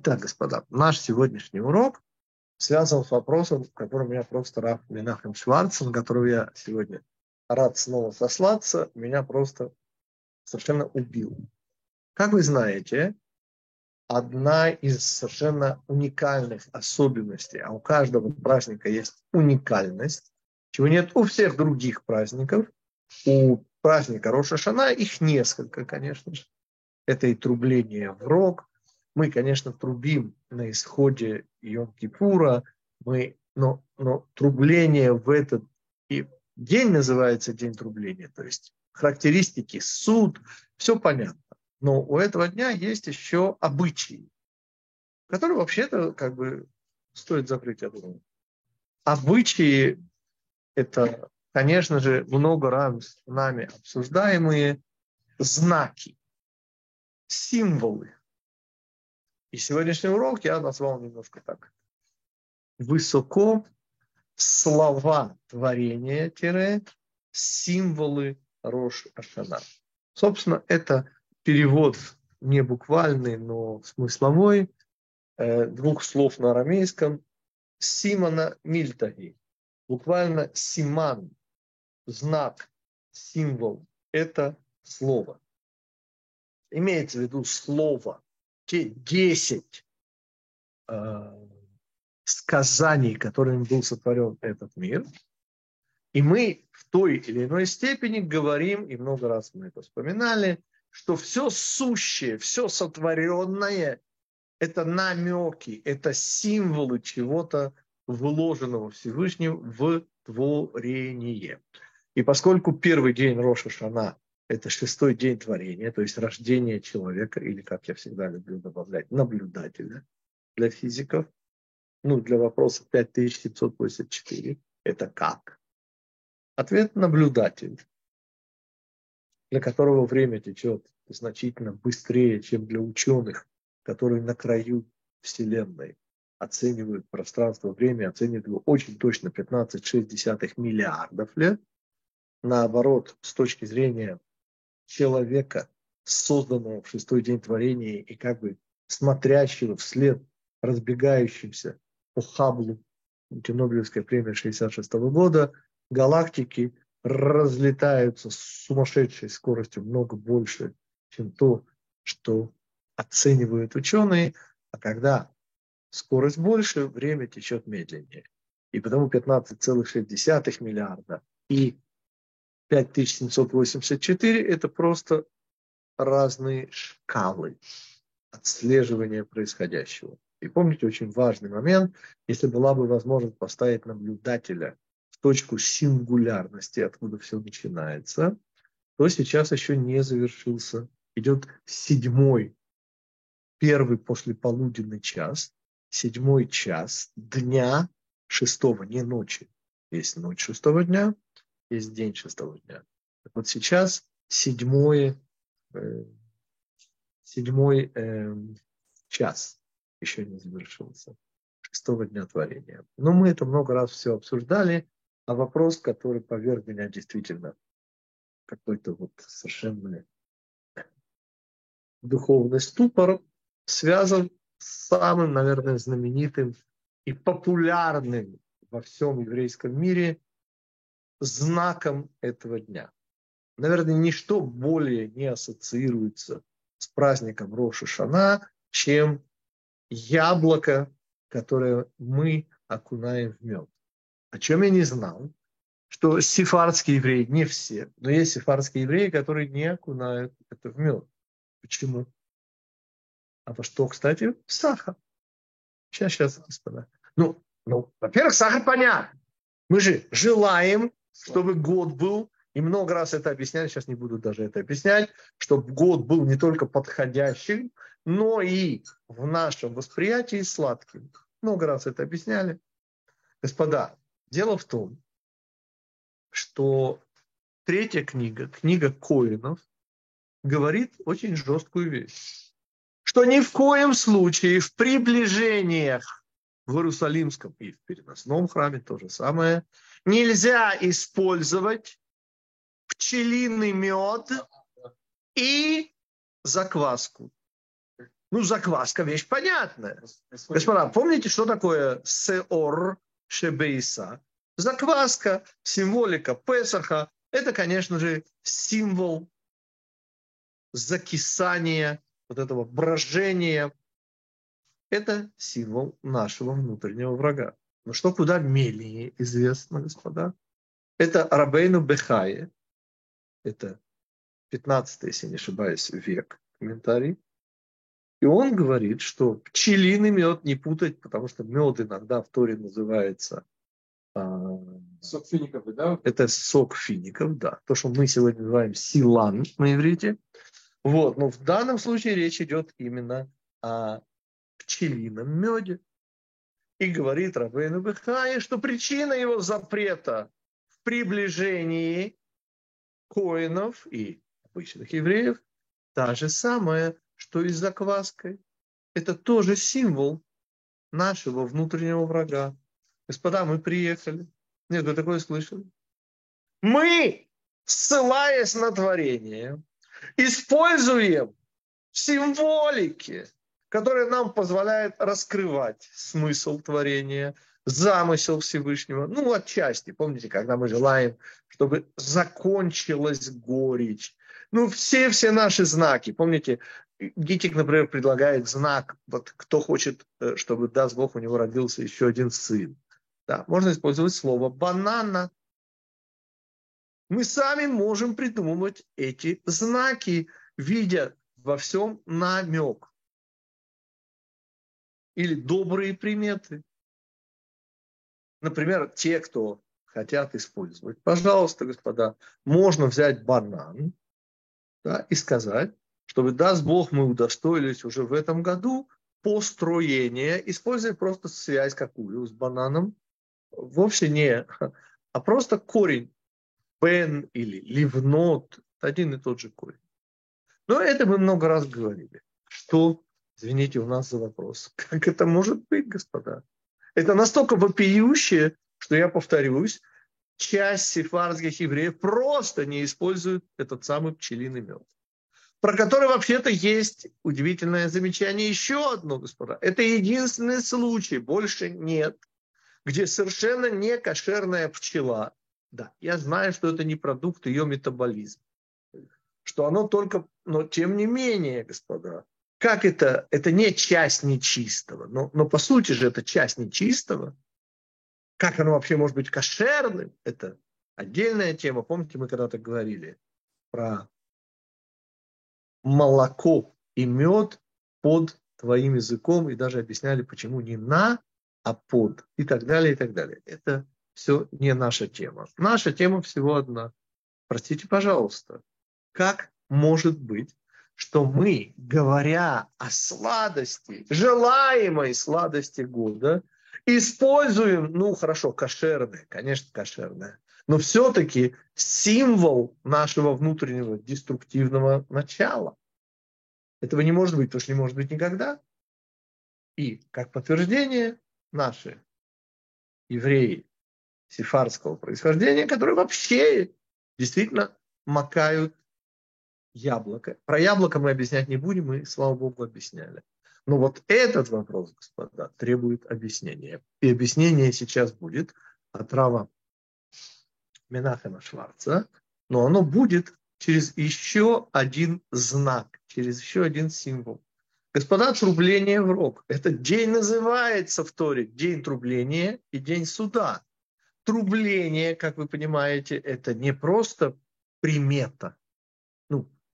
Итак, господа, наш сегодняшний урок связан с вопросом, который меня просто Раф Минахем Шварц, на которого я сегодня рад снова сослаться, меня просто совершенно убил. Как вы знаете, одна из совершенно уникальных особенностей, а у каждого праздника есть уникальность, чего нет у всех других праздников. У праздника Роша Шана их несколько, конечно же. Это и трубление в рог. Мы, конечно, трубим на исходе Йом-Кипура, мы, но, но трубление в этот и день называется день трубления, то есть характеристики, суд, все понятно. Но у этого дня есть еще обычаи, которые вообще-то как бы стоит закрыть, я думаю. Обычаи – это, конечно же, много раз нами обсуждаемые знаки, символы. И сегодняшний урок я назвал немножко так. Высоко слова творения символы Рош Ашана. Собственно, это перевод не буквальный, но смысловой э, двух слов на арамейском Симона Мильтаги. Буквально симан, знак, символ – это слово. Имеется в виду слово, те десять э, сказаний, которыми был сотворен этот мир. И мы в той или иной степени говорим, и много раз мы это вспоминали, что все сущее, все сотворенное – это намеки, это символы чего-то вложенного Всевышним в творение. И поскольку первый день Роша Шана – это шестой день творения, то есть рождение человека, или, как я всегда люблю добавлять, наблюдателя для физиков, ну, для вопроса 5784, это как? Ответ – наблюдатель для которого время течет значительно быстрее, чем для ученых, которые на краю Вселенной оценивают пространство, время, оценивают его очень точно 15,6 миллиардов лет. Наоборот, с точки зрения человека, созданного в шестой день творения и как бы смотрящего вслед разбегающимся по Хаблу, Нобелевская премия 66 года, галактики разлетаются с сумасшедшей скоростью много больше, чем то, что оценивают ученые, а когда скорость больше, время течет медленнее. И потому 15,6 миллиарда и 5784 – это просто разные шкалы отслеживания происходящего. И помните очень важный момент, если была бы возможность поставить наблюдателя точку сингулярности, откуда все начинается, то сейчас еще не завершился. Идет седьмой, первый послеполуденный час, седьмой час дня шестого, не ночи. Есть ночь шестого дня, есть день шестого дня. Вот сейчас седьмой, э, седьмой э, час еще не завершился шестого дня творения. Но мы это много раз все обсуждали. А вопрос, который поверг меня действительно какой-то вот совершенно духовный ступор, связан с самым, наверное, знаменитым и популярным во всем еврейском мире знаком этого дня. Наверное, ничто более не ассоциируется с праздником Роша Шана, чем яблоко, которое мы окунаем в мед. О чем я не знал, что сефардские евреи, не все, но есть сефардские евреи, которые не окунают это в мед. Почему? А во что, кстати? Сахар. Сейчас, сейчас, господа. Ну, ну, во-первых, сахар понятно. Мы же желаем, чтобы год был, и много раз это объясняли, сейчас не буду даже это объяснять, чтобы год был не только подходящим, но и в нашем восприятии сладким. Много раз это объясняли. Господа, Дело в том, что третья книга, книга Коинов, говорит очень жесткую вещь, что ни в коем случае в приближениях в Иерусалимском и в переносном храме то же самое, нельзя использовать пчелиный мед и закваску. Ну, закваска вещь понятная. Господа, помните, что такое сеор шебейса? Закваска, символика Песаха, это, конечно же, символ закисания, вот этого брожения. Это символ нашего внутреннего врага. Но что куда менее известно, господа, это Рабейну Бехае, это 15 если не ошибаюсь, век, комментарий. И он говорит, что пчелиный мед не путать, потому что мед иногда в Торе называется а, Сок фиников, да? Это сок фиников, да. То, что мы сегодня называем силан на иврите. Вот. Но в данном случае речь идет именно о пчелином меде. И говорит Рабейну Бехае, что причина его запрета в приближении коинов и обычных евреев та же самая, что и с закваской. Это тоже символ нашего внутреннего врага. Господа, мы приехали. Нет, вы такое слышали? Мы, ссылаясь на творение, используем символики, которые нам позволяют раскрывать смысл творения, замысел Всевышнего. Ну, отчасти. Помните, когда мы желаем, чтобы закончилась горечь. Ну, все-все наши знаки. Помните, Гитик, например, предлагает знак, вот кто хочет, э, чтобы, даст Бог, у него родился еще один сын. Да, можно использовать слово банана. Мы сами можем придумывать эти знаки, видя во всем намек. Или добрые приметы. Например, те, кто хотят использовать. Пожалуйста, господа, можно взять банан да, и сказать, чтобы, даст Бог, мы удостоились уже в этом году построения, используя просто связь какую с бананом, вовсе не, а просто корень. Бен или ливнот, один и тот же корень. Но это мы много раз говорили. Что, извините, у нас за вопрос. Как это может быть, господа? Это настолько вопиющее, что я повторюсь, часть сефардских евреев просто не используют этот самый пчелиный мед. Про который вообще-то есть удивительное замечание еще одно, господа. Это единственный случай, больше нет, где совершенно не кошерная пчела, да, я знаю, что это не продукт ее метаболизма, что оно только, но тем не менее, господа, как это, это не часть нечистого, но, но по сути же это часть нечистого, как оно вообще может быть кошерным, это отдельная тема. Помните, мы когда-то говорили про молоко и мед под твоим языком и даже объясняли, почему не на, а под и так далее, и так далее. Это все не наша тема. Наша тема всего одна. Простите, пожалуйста, как может быть, что мы, говоря о сладости, желаемой сладости года, используем, ну хорошо, кошерное, конечно, кошерное, но все-таки символ нашего внутреннего деструктивного начала. Этого не может быть, потому что не может быть никогда. И как подтверждение, наши евреи сефарского происхождения, которые вообще действительно макают яблоко. Про яблоко мы объяснять не будем, мы, слава богу, объясняли. Но вот этот вопрос, господа, требует объяснения. И объяснение сейчас будет от Рава Менахема Шварца, но оно будет через еще один знак, через еще один символ. Господа, трубление в рог. Этот день называется в Торе день трубления и день суда. Трубление, как вы понимаете, это не просто примета.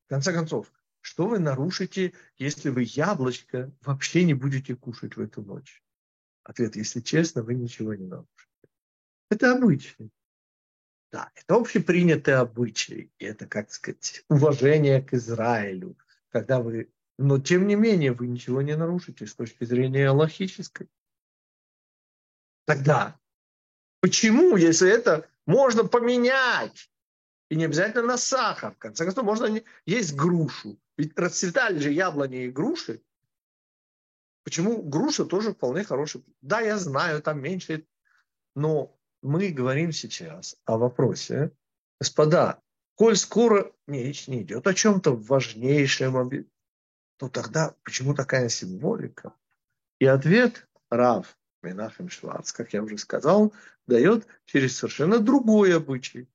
В конце концов, что вы нарушите, если вы яблочко вообще не будете кушать в эту ночь? Ответ, если честно, вы ничего не нарушите. Это обычай. Да, это общепринятый обычай. И это, как сказать, уважение к Израилю. Когда вы но тем не менее вы ничего не нарушите с точки зрения логической. Тогда почему, если это можно поменять, и не обязательно на сахар, в конце концов, можно есть грушу. Ведь расцветали же яблони и груши. Почему груша тоже вполне хорошая? Да, я знаю, там меньше. Но мы говорим сейчас о вопросе, господа, коль скоро речь не идет о чем-то важнейшем, то тогда почему такая символика? И ответ Рав Менахем Шварц, как я уже сказал, дает через совершенно другой обычай.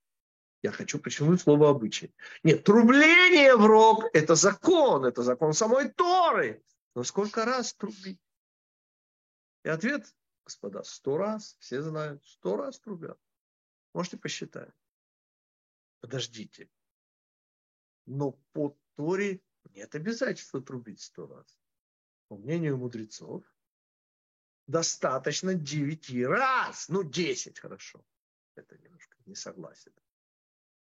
Я хочу почему слово обычай. Нет, трубление в рог – это закон, это закон самой Торы. Но сколько раз трубить? И ответ, господа, сто раз, все знают, сто раз трубят. Можете посчитать. Подождите. Но по Торе нет обязательства трубить сто раз. По мнению мудрецов, достаточно девяти раз. Ну, десять, хорошо. Это немножко не согласен.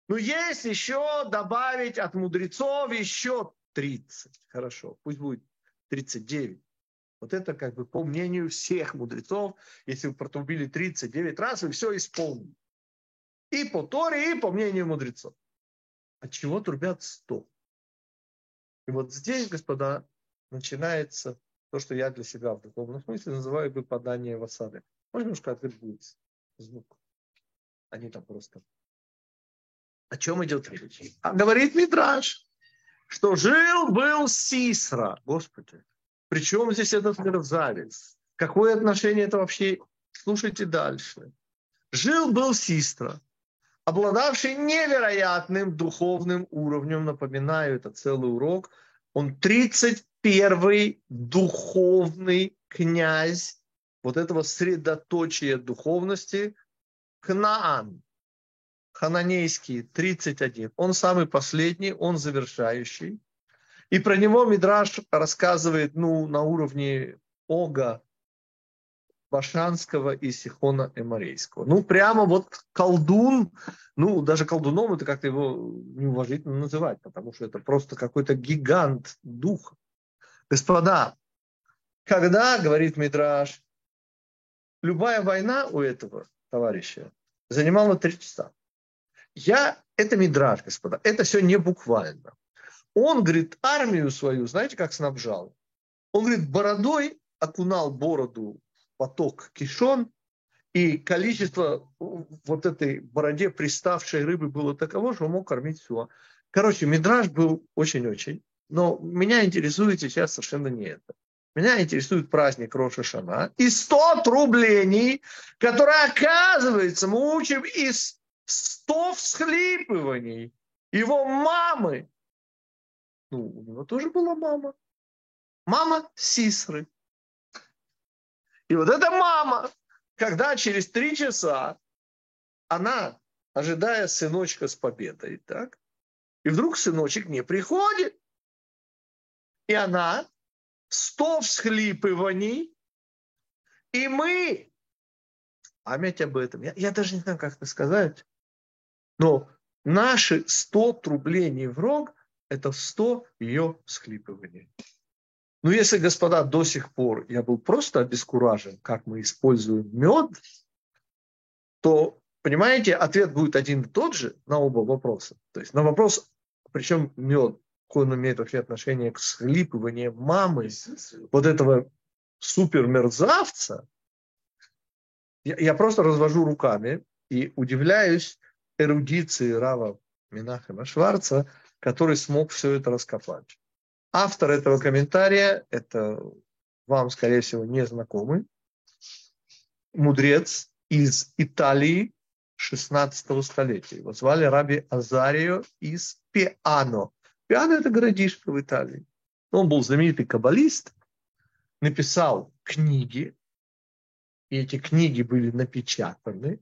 Ну, есть еще добавить от мудрецов еще 30. Хорошо, пусть будет 39. Вот это как бы по мнению всех мудрецов, если вы протрубили 39 раз, вы все исполнили. И по Торе, и по мнению мудрецов. От чего трубят 100? И вот здесь, господа, начинается то, что я для себя в духовном смысле называю выпадание в осады. Можно немножко открыть будет звук? Они там просто о чем идет речь? А говорит Мидраш, что жил-был Сисра. Господи, причем здесь этот мерзавец? Какое отношение это вообще? Слушайте дальше. Жил-был Систра, обладавший невероятным духовным уровнем. Напоминаю, это целый урок. Он 31-й духовный князь вот этого средоточия духовности Кнаан хананейский 31. Он самый последний, он завершающий. И про него Мидраш рассказывает ну, на уровне Ога Башанского и Сихона Эморейского. Ну, прямо вот колдун, ну, даже колдуном это как-то его неуважительно называть, потому что это просто какой-то гигант духа. Господа, когда, говорит Мидраш, любая война у этого товарища занимала три часа. Я, это мидраж, господа, это все не буквально. Он, говорит, армию свою, знаете, как снабжал? Он, говорит, бородой окунал бороду в поток кишон, и количество вот этой бороде приставшей рыбы было таково, что он мог кормить все. Короче, мидраж был очень-очень. Но меня интересует сейчас совершенно не это. Меня интересует праздник Роша Шана и 100 рублений, которые, оказывается, мы учим из сто всхлипываний его мамы. Ну, у него тоже была мама. Мама Сисры. И вот эта мама, когда через три часа она, ожидая сыночка с победой, так, и вдруг сыночек не приходит, и она сто всхлипываний, и мы, память об этом, я, я даже не знаю, как это сказать, но наши 100 трублений в рог – это 100 ее схлипываний. Но если, господа, до сих пор я был просто обескуражен, как мы используем мед, то, понимаете, ответ будет один и тот же на оба вопроса. То есть на вопрос, причем мед, какое он имеет вообще отношение к схлипыванию мамы, вот этого супермерзавца, я, я просто развожу руками и удивляюсь, эрудиции Рава Минахема Шварца, который смог все это раскопать. Автор этого комментария, это вам, скорее всего, не знакомый, мудрец из Италии 16 столетия. Его звали Раби Азарио из Пиано. Пиано – это городишко в Италии. Он был знаменитый каббалист, написал книги, и эти книги были напечатаны.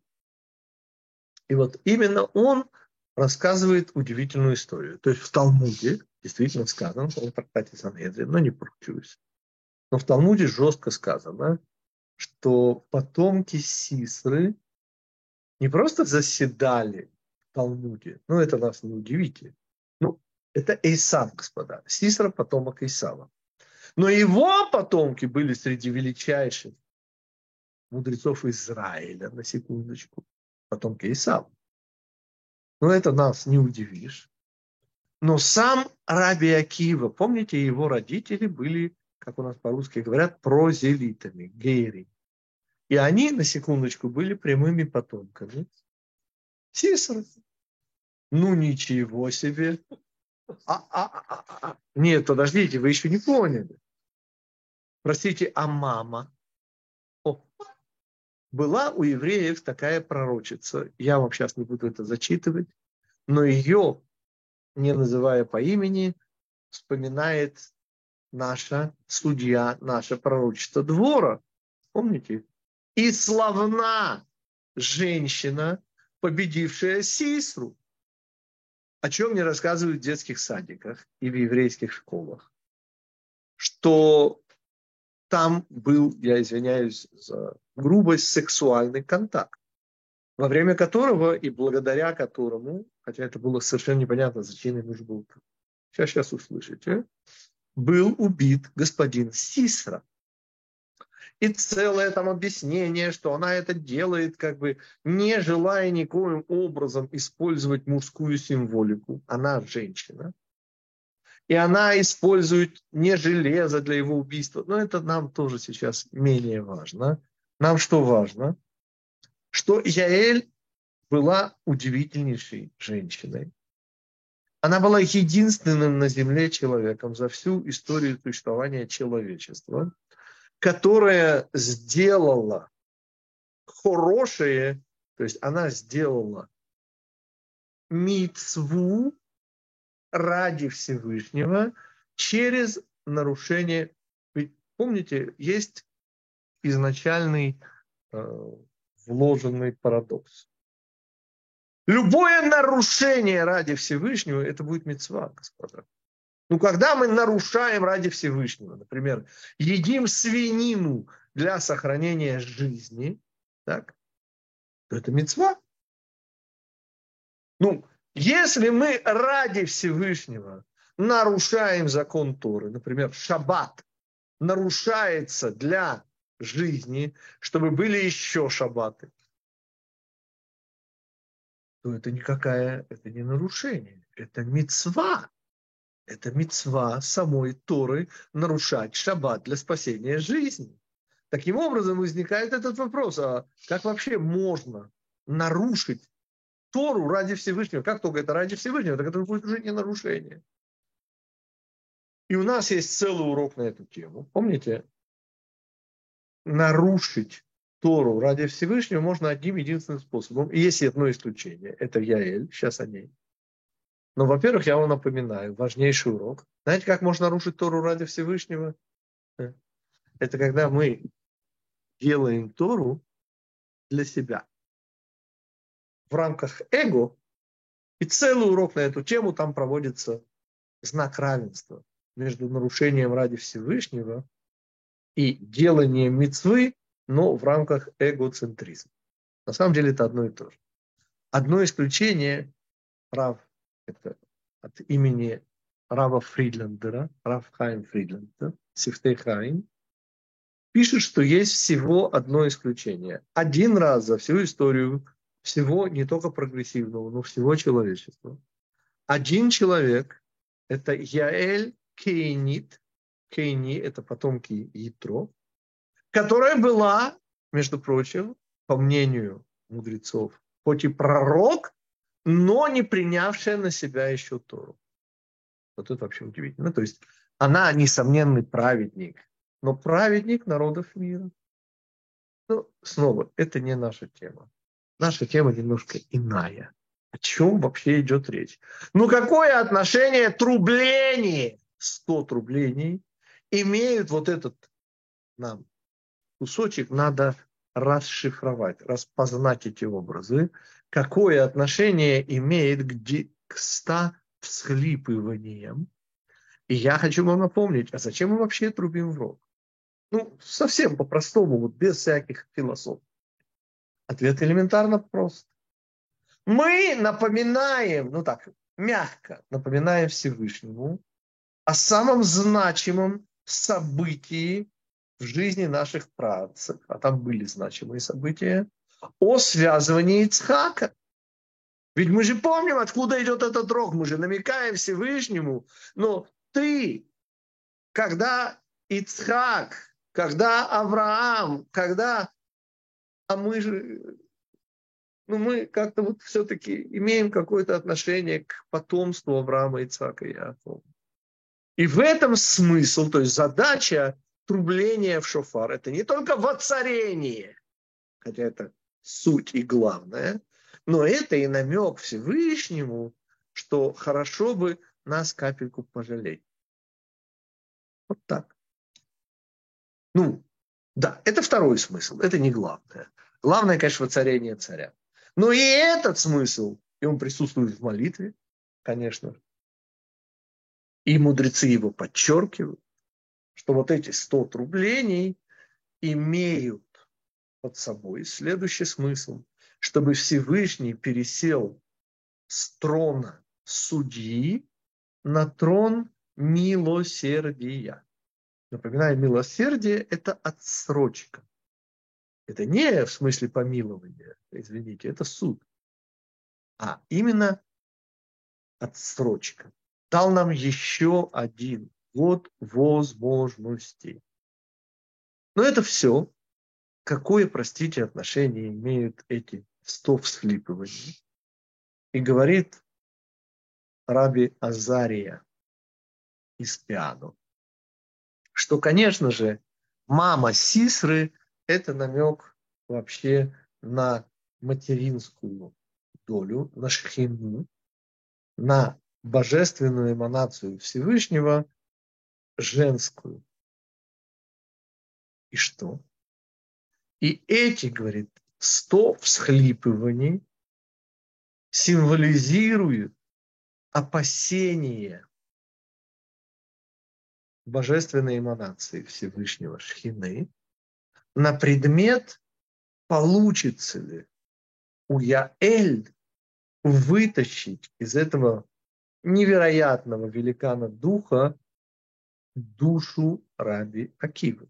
И вот именно он рассказывает удивительную историю. То есть в Талмуде действительно сказано, в трактате Санедрин, но не поручусь. Но в Талмуде жестко сказано, что потомки Сисры не просто заседали в Талмуде, ну это нас не удивите, ну это Эйсав, господа, Сисра потомок Исава. Но его потомки были среди величайших мудрецов Израиля, на секундочку потомки Исава. Но это нас не удивишь. Но сам Раби Акива, помните, его родители были, как у нас по-русски говорят, прозелитами, гейри. И они, на секундочку, были прямыми потомками Сисра. Ну ничего себе. А, а, а, а, нет, подождите, вы еще не поняли. Простите, а мама? Была у евреев такая пророчица. Я вам сейчас не буду это зачитывать, но ее, не называя по имени, вспоминает наша судья, наша пророчество двора. Помните? И славна женщина, победившая Сисру. О чем мне рассказывают в детских садиках и в еврейских школах. Что там был, я извиняюсь за грубость, сексуальный контакт, во время которого и благодаря которому, хотя это было совершенно непонятно, зачем ему был, сейчас, сейчас услышите, был убит господин Сисра. И целое там объяснение, что она это делает, как бы не желая никоим образом использовать мужскую символику. Она женщина. И она использует не железо для его убийства. Но это нам тоже сейчас менее важно. Нам что важно? Что Яэль была удивительнейшей женщиной. Она была единственным на Земле человеком за всю историю существования человечества, которая сделала хорошее, то есть она сделала мицву ради Всевышнего через нарушение. Ведь помните, есть изначальный э, вложенный парадокс. Любое нарушение ради Всевышнего, это будет мецва, господа. Ну, когда мы нарушаем ради Всевышнего, например, едим свинину для сохранения жизни, так, то это мецва. Ну, если мы ради Всевышнего нарушаем закон Торы, например, шаббат нарушается для жизни, чтобы были еще шаббаты, то это никакая, это не нарушение, это мецва. Это мецва самой Торы нарушать шаббат для спасения жизни. Таким образом возникает этот вопрос, а как вообще можно нарушить Тору ради Всевышнего? Как только это ради Всевышнего, так это будет уже не нарушение. И у нас есть целый урок на эту тему. Помните? Нарушить Тору ради Всевышнего можно одним единственным способом. И есть одно исключение. Это Яэль. Сейчас о ней. Но, во-первых, я вам напоминаю, важнейший урок. Знаете, как можно нарушить Тору ради Всевышнего? Э, это когда мы делаем Тору для себя. В рамках эго. И целый урок на эту тему там проводится знак равенства между нарушением ради Всевышнего и деланием мецвы но в рамках эгоцентризма. На самом деле это одно и то же. Одно исключение, прав, это от имени Рава Фридлендера, Рав Хайм Фридлендер, Сифтей Хайм, пишет, что есть всего одно исключение. Один раз за всю историю всего не только прогрессивного, но всего человечества. Один человек, это Яэль Кейнит, Кейни, это потомки Ятро, которая была, между прочим, по мнению мудрецов, хоть и пророк, но не принявшая на себя еще Тору. Вот это вообще удивительно. То есть она несомненный праведник, но праведник народов мира. Ну, снова, это не наша тема. Наша тема немножко иная. О чем вообще идет речь? Ну, какое отношение трубление, 100 трублений, имеют вот этот нам кусочек надо расшифровать, распознать эти образы, какое отношение имеет к, к ста всхлипываниям. И я хочу вам напомнить, а зачем мы вообще трубим в рог? Ну, совсем по-простому, вот без всяких философий. Ответ элементарно прост. Мы напоминаем, ну так, мягко напоминаем Всевышнему о самом значимом событии в жизни наших працев, а там были значимые события, о связывании Ицхака. Ведь мы же помним, откуда идет этот рог, мы же намекаем Всевышнему, но ты, когда Ицхак, когда Авраам, когда, а мы же ну, мы как-то вот все-таки имеем какое-то отношение к потомству Авраама, Ицака и Якова. И в этом смысл, то есть задача трубления в шофар, это не только воцарение, хотя это суть и главное, но это и намек Всевышнему, что хорошо бы нас капельку пожалеть. Вот так. Ну, да, это второй смысл, это не главное. Главное, конечно, воцарение царя. Но и этот смысл, и он присутствует в молитве, конечно. И мудрецы его подчеркивают, что вот эти сто трублений имеют под собой следующий смысл, чтобы Всевышний пересел с трона судьи на трон милосердия. Напоминаю, милосердие – это отсрочка. Это не в смысле помилования, извините, это суд. А именно отсрочка. Дал нам еще один год возможностей. Но это все. Какое, простите, отношение имеют эти сто всхлипываний? И говорит Раби Азария из Пиану, что, конечно же, мама Сисры – это намек вообще на материнскую долю, на шхину, на божественную эманацию Всевышнего, женскую. И что? И эти, говорит, сто всхлипываний символизируют опасение божественной эманации Всевышнего Шхины на предмет, получится ли у Яэль вытащить из этого невероятного великана духа душу Раби Акивы.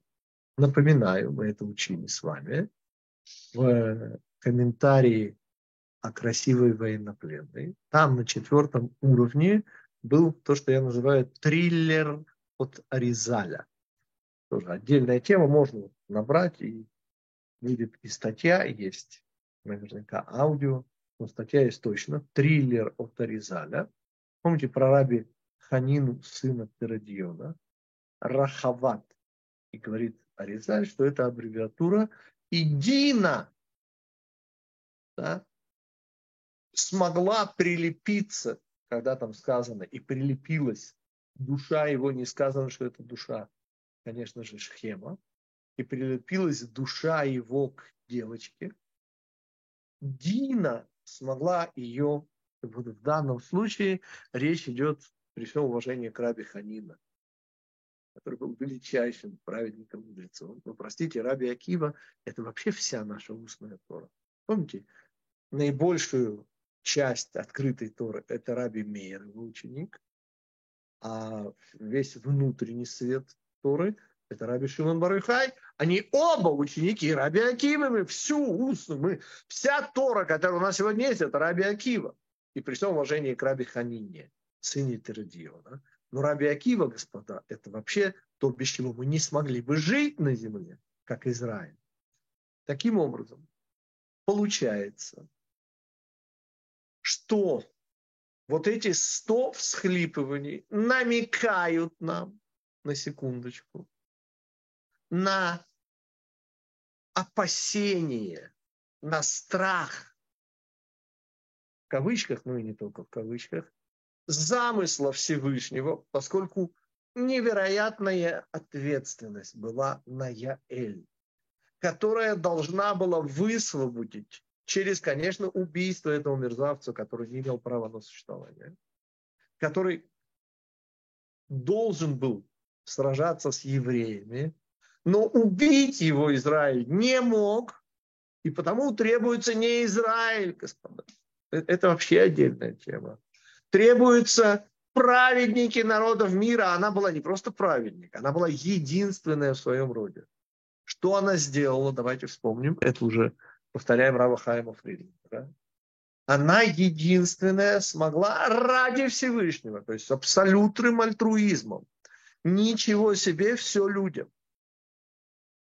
Напоминаю, мы это учили с вами в комментарии о красивой военнопленной. Там на четвертом уровне был то, что я называю триллер от Аризаля. Тоже отдельная тема, можно набрать, и будет и статья есть, наверняка аудио, но статья есть точно. Триллер от Аризаля. Помните про раби Ханину, сына Перадиона, Рахават. И говорит Аризаль, что это аббревиатура Идина. Да? Смогла прилепиться, когда там сказано, и прилепилась душа его, не сказано, что это душа, конечно же, Шхема, и прилепилась душа его к девочке. Дина смогла ее, вот в данном случае речь идет при всем уважении к Раби Ханина, который был величайшим праведником мудрецом. Но, простите, Раби Акива – это вообще вся наша устная Тора. Помните, наибольшую часть открытой Торы – это Раби Мейер, его ученик, а весь внутренний свет Торы – это Раби Шимон Барыхай. Они оба ученики Раби Акивы. Мы всю устную, мы, вся Тора, которая у нас сегодня есть, это Раби Акива. И при всем уважении к Раби Ханине, сыне Тередиона. Но Раби Акива, господа, это вообще то, без чего мы не смогли бы жить на земле, как Израиль. Таким образом, получается, что вот эти сто всхлипываний намекают нам, на секундочку, на опасение, на страх, в кавычках, ну и не только в кавычках, замысла Всевышнего, поскольку невероятная ответственность была на Яэль, которая должна была высвободить через, конечно, убийство этого мерзавца, который не имел права на существование, который должен был сражаться с евреями, но убить его Израиль не мог, и потому требуется не Израиль, господа. Э, это вообще отдельная тема. Требуются праведники народов мира. Она была не просто праведник, она была единственная в своем роде. Что она сделала, давайте вспомним, это уже повторяем Рава Хайма Фридмана, она единственная смогла ради Всевышнего, то есть с абсолютным альтруизмом, ничего себе, все людям,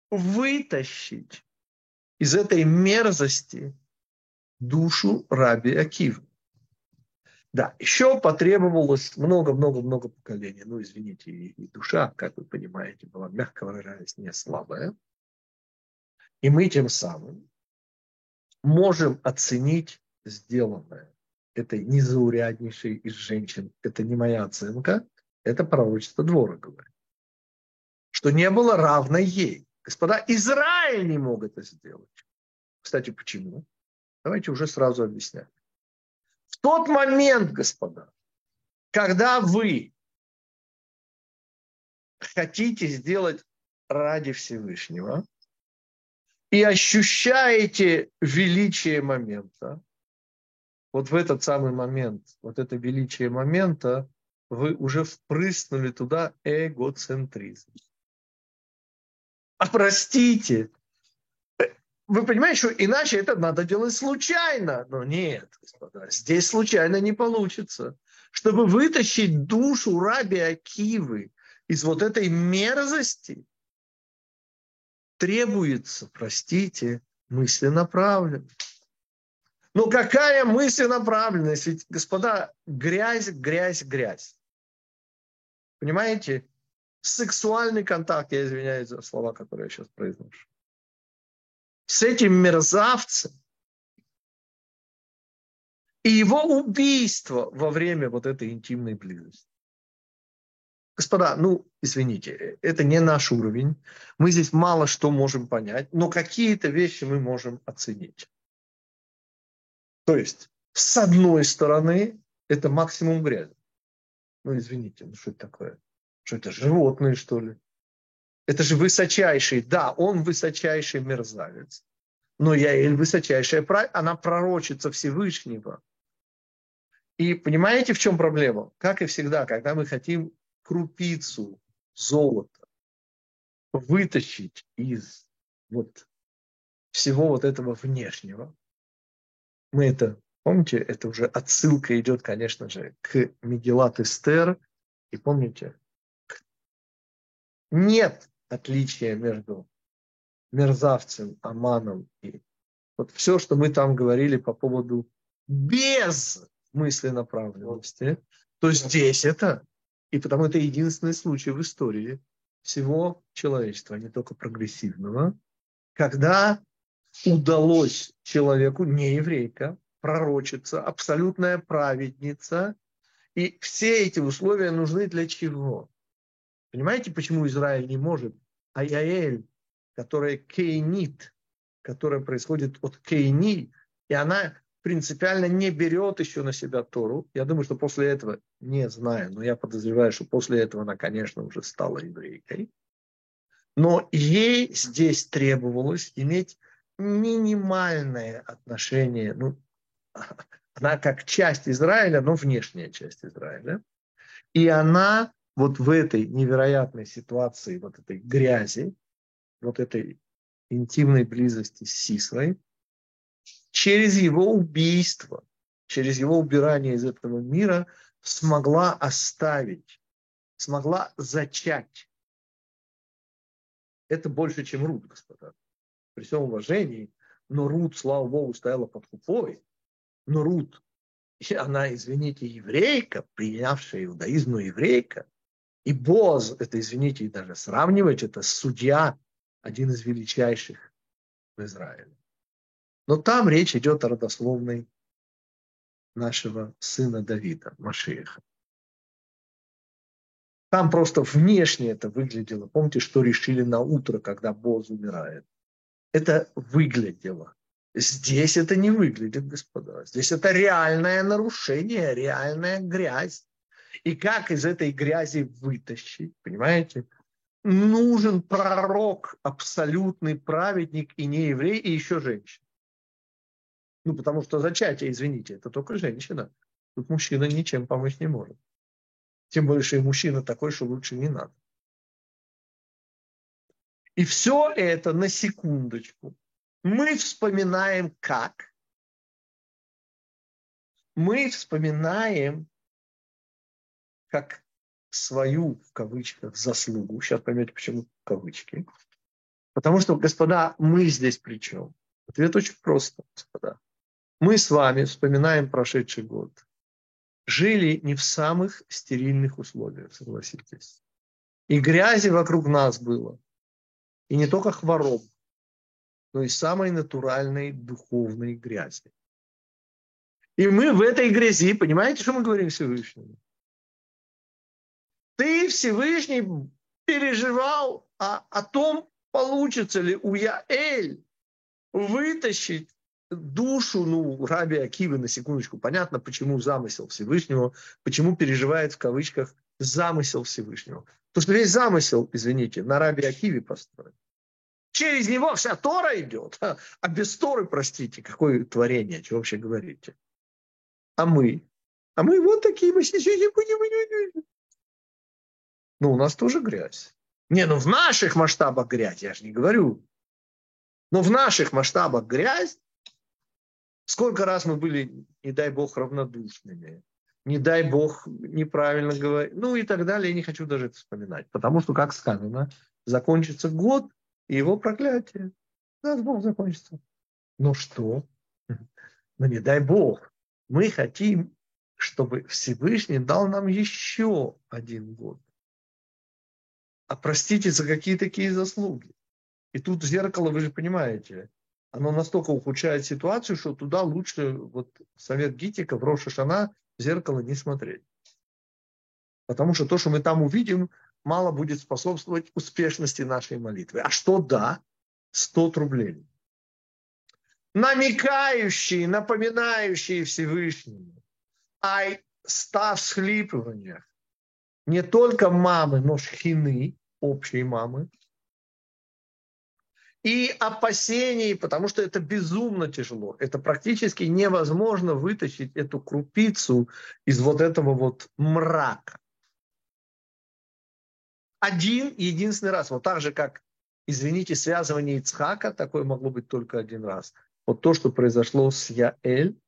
вытащить из этой мерзости душу Раби Акива. Да, еще потребовалось много-много-много поколений. Ну, извините, и, и душа, как вы понимаете, была, мягко выражаясь, не слабая. И мы тем самым можем оценить сделанное этой незауряднейшей из женщин. Это не моя оценка, это пророчество двора говорит. Что не было равной ей. Господа, Израиль не мог это сделать. Кстати, почему? Давайте уже сразу объяснять. В тот момент, господа, когда вы хотите сделать ради Всевышнего и ощущаете величие момента, вот в этот самый момент, вот это величие момента, вы уже впрыснули туда эгоцентризм. А простите, вы понимаете, что иначе это надо делать случайно. Но нет, господа, здесь случайно не получится. Чтобы вытащить душу раби Акивы из вот этой мерзости, требуется, простите, мысленаправленность. Но какая мысленаправленность? Ведь, господа, грязь, грязь, грязь. Понимаете? Сексуальный контакт, я извиняюсь за слова, которые я сейчас произношу с этим мерзавцем и его убийство во время вот этой интимной близости. Господа, ну, извините, это не наш уровень. Мы здесь мало что можем понять, но какие-то вещи мы можем оценить. То есть, с одной стороны, это максимум грязи. Ну, извините, ну что это такое? Что это, животные, что ли? Это же высочайший, да, он высочайший мерзавец. Но Яэль высочайшая, она пророчица Всевышнего. И понимаете, в чем проблема? Как и всегда, когда мы хотим крупицу золота вытащить из вот всего вот этого внешнего, мы это, помните, это уже отсылка идет, конечно же, к Мегелат Эстер, и помните, нет отличия между мерзавцем, Аманом и вот все, что мы там говорили по поводу без мысли направленности, то здесь это, и потому это единственный случай в истории всего человечества, а не только прогрессивного, когда удалось человеку, не еврейка, пророчиться, абсолютная праведница, и все эти условия нужны для чего? Понимаете, почему Израиль не может? А Яэль, которая кейнит, которая происходит от кейни, и она принципиально не берет еще на себя Тору. Я думаю, что после этого, не знаю, но я подозреваю, что после этого она, конечно, уже стала еврейкой. Но ей здесь требовалось иметь минимальное отношение, ну, она как часть Израиля, но внешняя часть Израиля. И она вот в этой невероятной ситуации, вот этой грязи, вот этой интимной близости с Сисрой, через его убийство, через его убирание из этого мира смогла оставить, смогла зачать. Это больше, чем Рут, господа. При всем уважении, но Рут, слава Богу, стояла под купой. Но Рут, она, извините, еврейка, принявшая иудаизм, но еврейка, и Боз, это, извините, и даже сравнивать, это судья, один из величайших в Израиле. Но там речь идет о родословной нашего сына Давида, Машеха. Там просто внешне это выглядело. Помните, что решили на утро, когда Боз умирает? Это выглядело. Здесь это не выглядит, господа. Здесь это реальное нарушение, реальная грязь. И как из этой грязи вытащить, понимаете? Нужен пророк, абсолютный праведник и не еврей, и еще женщина. Ну, потому что зачатие, извините, это только женщина. Тут мужчина ничем помочь не может. Тем больше и мужчина такой, что лучше не надо. И все это на секундочку. Мы вспоминаем как? Мы вспоминаем как свою, в кавычках, заслугу. Сейчас поймете, почему кавычки. Потому что, господа, мы здесь при чем? Ответ очень просто, господа. мы с вами вспоминаем прошедший год. Жили не в самых стерильных условиях, согласитесь. И грязи вокруг нас было. И не только хвороб, но и самой натуральной духовной грязи. И мы в этой грязи, понимаете, что мы говорим Всевышнему? Ты, Всевышний, переживал о, о том, получится ли у Яэль вытащить душу, ну, Раби Акивы, на секундочку, понятно, почему замысел Всевышнего, почему переживает в кавычках замысел Всевышнего. Потому что весь замысел, извините, на Раби Акиве построен. Через него вся Тора идет. А без Торы, простите, какое творение, что вообще говорите? А мы? А мы вот такие, мы Ну, у нас тоже грязь. Не, ну в наших масштабах грязь, я же не говорю. Но в наших масштабах грязь, сколько раз мы были, не дай бог, равнодушными, не дай бог, неправильно говорить, ну и так далее, я не хочу даже это вспоминать. Потому что, как сказано, закончится год, и его проклятие. Даст Бог закончится. Ну что? Ну не дай Бог. Мы хотим, чтобы Всевышний дал нам еще один год. А простите, за какие такие заслуги? И тут зеркало, вы же понимаете, оно настолько ухудшает ситуацию, что туда лучше, вот совет Гитика в Рошашана, зеркало не смотреть. Потому что то, что мы там увидим, мало будет способствовать успешности нашей молитвы. А что да? 100 рублей. Намекающие, напоминающие Всевышнему о ста всхлипываниях не только мамы, но шхины, общей мамы, и опасений, потому что это безумно тяжело. Это практически невозможно вытащить эту крупицу из вот этого вот мрака один единственный раз. Вот так же, как, извините, связывание Ицхака, такое могло быть только один раз. Вот то, что произошло с Яэль,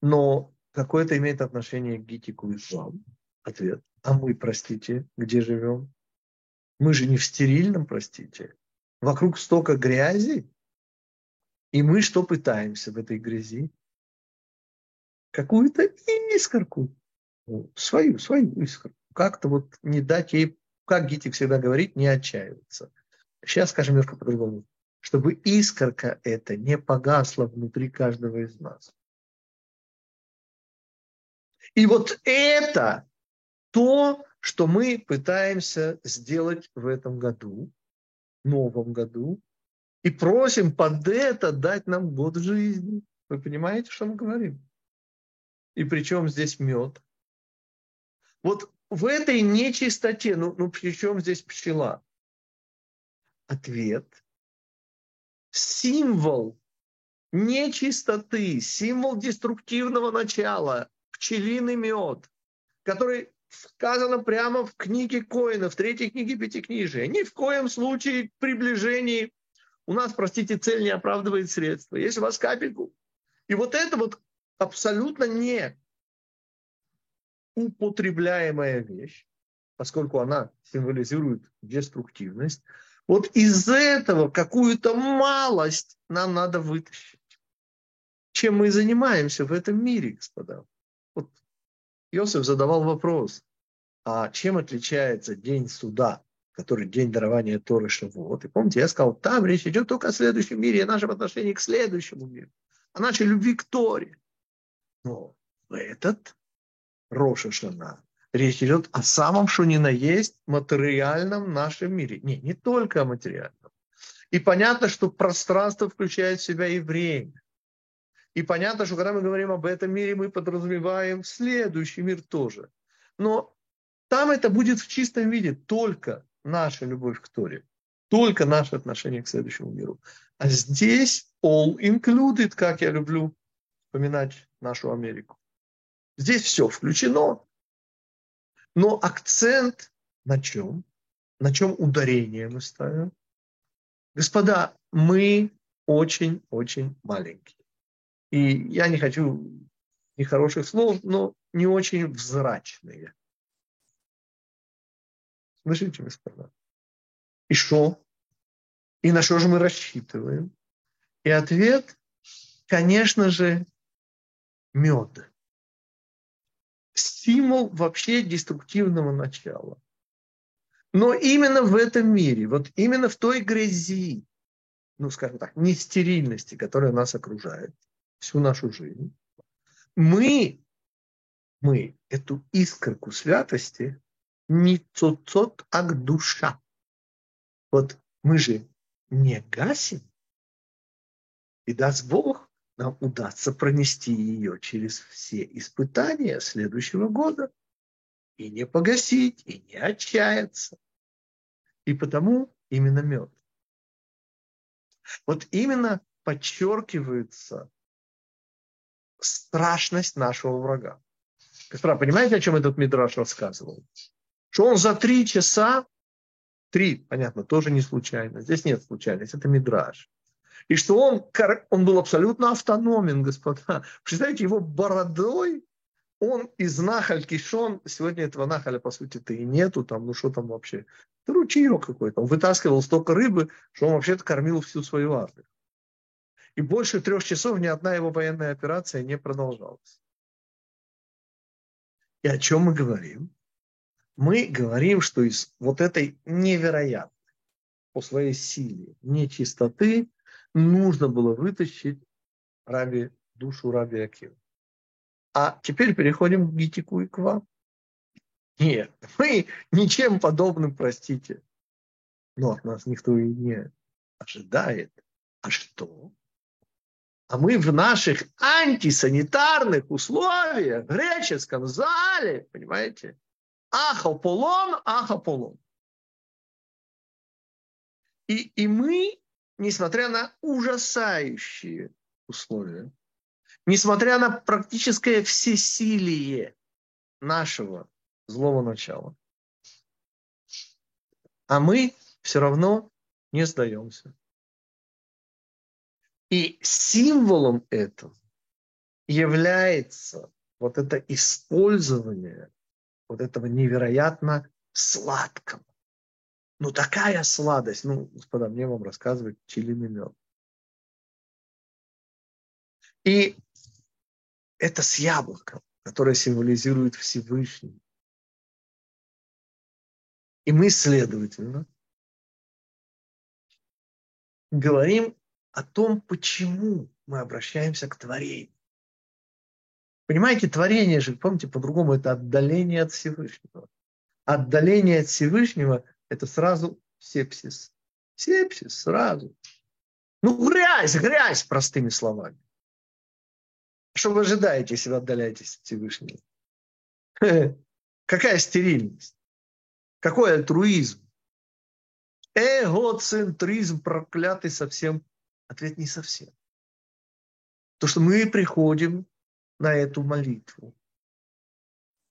но какое это имеет отношение к Гитику и вам? Ответ. А мы, простите, где живем? Мы же не в стерильном, простите. Вокруг столько грязи. И мы что пытаемся в этой грязи? Какую-то искорку. Свою, свою искорку. Как-то вот не дать ей как Гитик всегда говорит, не отчаиваться. Сейчас скажем немножко по-другому. Чтобы искорка эта не погасла внутри каждого из нас. И вот это то, что мы пытаемся сделать в этом году, новом году, и просим под это дать нам год жизни. Вы понимаете, что мы говорим? И причем здесь мед. Вот в этой нечистоте, ну, ну при чем здесь пчела? Ответ. Символ нечистоты, символ деструктивного начала, пчелиный мед, который сказано прямо в книге Коина, в третьей книге Пятикнижия. Ни в коем случае приближении у нас, простите, цель не оправдывает средства. Если у вас капельку. И вот это вот абсолютно не употребляемая вещь, поскольку она символизирует деструктивность, вот из этого какую-то малость нам надо вытащить. Чем мы занимаемся в этом мире, господа? Иосиф задавал вопрос, а чем отличается день суда, который день дарования Торы Шавуот? И помните, я сказал, там речь идет только о следующем мире, о нашем отношении к следующему миру, о нашей любви к Торе. Но этот Роша Шана. Речь идет о самом, что ни на есть материальном нашем мире. Не, не только о материальном. И понятно, что пространство включает в себя и время. И понятно, что когда мы говорим об этом мире, мы подразумеваем следующий мир тоже. Но там это будет в чистом виде только наша любовь к Торе, только наше отношение к следующему миру. А здесь all included, как я люблю вспоминать нашу Америку. Здесь все включено. Но акцент на чем? На чем ударение мы ставим? Господа, мы очень-очень маленькие. И я не хочу нехороших слов, но не очень взрачные. Слышите, господа? И что? И на что же мы рассчитываем? И ответ, конечно же, мед. Символ вообще деструктивного начала. Но именно в этом мире, вот именно в той грязи, ну, скажем так, нестерильности, которая нас окружает всю нашу жизнь, мы, мы эту искорку святости не цоцот, а душа. Вот мы же не гасим, и даст Бог, нам удастся пронести ее через все испытания следующего года и не погасить, и не отчаяться. И потому именно мед. Вот именно подчеркивается страшность нашего врага. Господа, понимаете, о чем этот Мидраш рассказывал? Что он за три часа, три, понятно, тоже не случайно, здесь нет случайности, это Мидраш. И что он, он был абсолютно автономен, господа. Представляете, его бородой он из Нахаль Кишон, сегодня этого Нахаля, по сути-то, и нету, там, ну что там вообще, это ручеек какой-то. Он вытаскивал столько рыбы, что он вообще-то кормил всю свою армию. И больше трех часов ни одна его военная операция не продолжалась. И о чем мы говорим? Мы говорим, что из вот этой невероятной по своей силе нечистоты нужно было вытащить раби, душу раби Акива. А теперь переходим к Гитику и к вам. Нет, мы ничем подобным, простите. Но от нас никто и не ожидает. А что? А мы в наших антисанитарных условиях, в греческом зале, понимаете, ахополон, ахополон. И, и мы, несмотря на ужасающие условия, несмотря на практическое всесилие нашего злого начала. А мы все равно не сдаемся. И символом этого является вот это использование вот этого невероятно сладкого. Ну, такая сладость. Ну, господа, мне вам рассказывать пчелиный мед. И это с яблоком, которое символизирует Всевышний. И мы, следовательно, говорим о том, почему мы обращаемся к творению. Понимаете, творение же, помните, по-другому это отдаление от Всевышнего. Отдаление от Всевышнего – это сразу сепсис. Сепсис сразу. Ну, грязь, грязь, простыми словами. Что вы ожидаете, если вы отдаляетесь от Всевышнего? Какая стерильность? Какой альтруизм? Эгоцентризм проклятый совсем. Ответ не совсем. То, что мы приходим на эту молитву.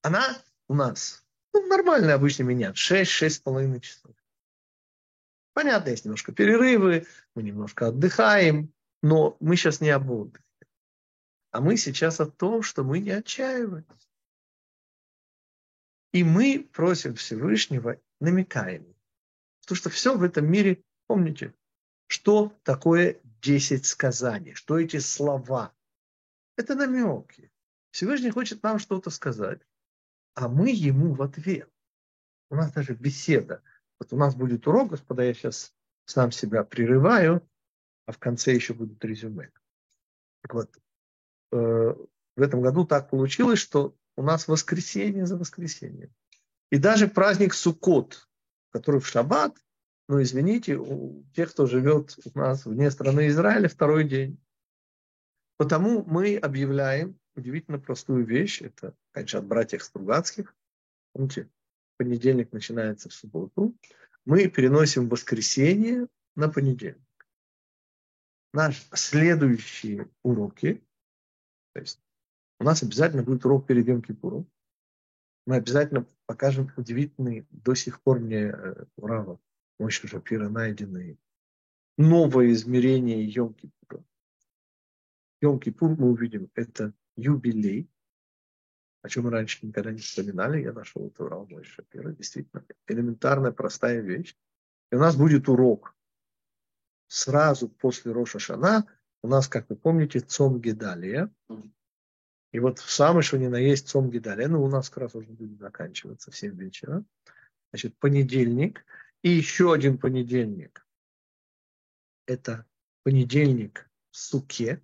Она у нас ну, нормально обычно меняет. 6-6,5 часов. Понятно, есть немножко перерывы, мы немножко отдыхаем, но мы сейчас не об отдыхе. А мы сейчас о том, что мы не отчаиваемся. И мы просим Всевышнего, намекаем. Потому что все в этом мире, помните, что такое 10 сказаний, что эти слова. Это намеки. Всевышний хочет нам что-то сказать, а мы ему в ответ. У нас даже беседа. Вот у нас будет урок, господа, я сейчас сам себя прерываю, а в конце еще будут резюме. Так вот, Э, в этом году так получилось, что у нас воскресенье за воскресенье. И даже праздник Суккот, который в шаббат, ну, извините, у тех, кто живет у нас вне страны Израиля, второй день. Потому мы объявляем удивительно простую вещь. Это, конечно, от братьев Стругацких. Помните, понедельник начинается в субботу. Мы переносим воскресенье на понедельник. Наши следующие уроки то есть у нас обязательно будет урок перед Йом. Мы обязательно покажем удивительные, до сих пор мне э, Урава, мощь Шапира найденные новое измерение Йом Кипура. Йом Кипур мы увидим, это юбилей, о чем мы раньше никогда не вспоминали. Я нашел это Урал мой Шапира. Действительно, элементарная, простая вещь. И у нас будет урок сразу после Роша Шана у нас, как вы помните, Цом Гедалия. И вот в самый что ни на есть Цом Гидаля, ну, у нас как раз уже будет заканчиваться в 7 вечера. Значит, понедельник и еще один понедельник. Это понедельник в Суке.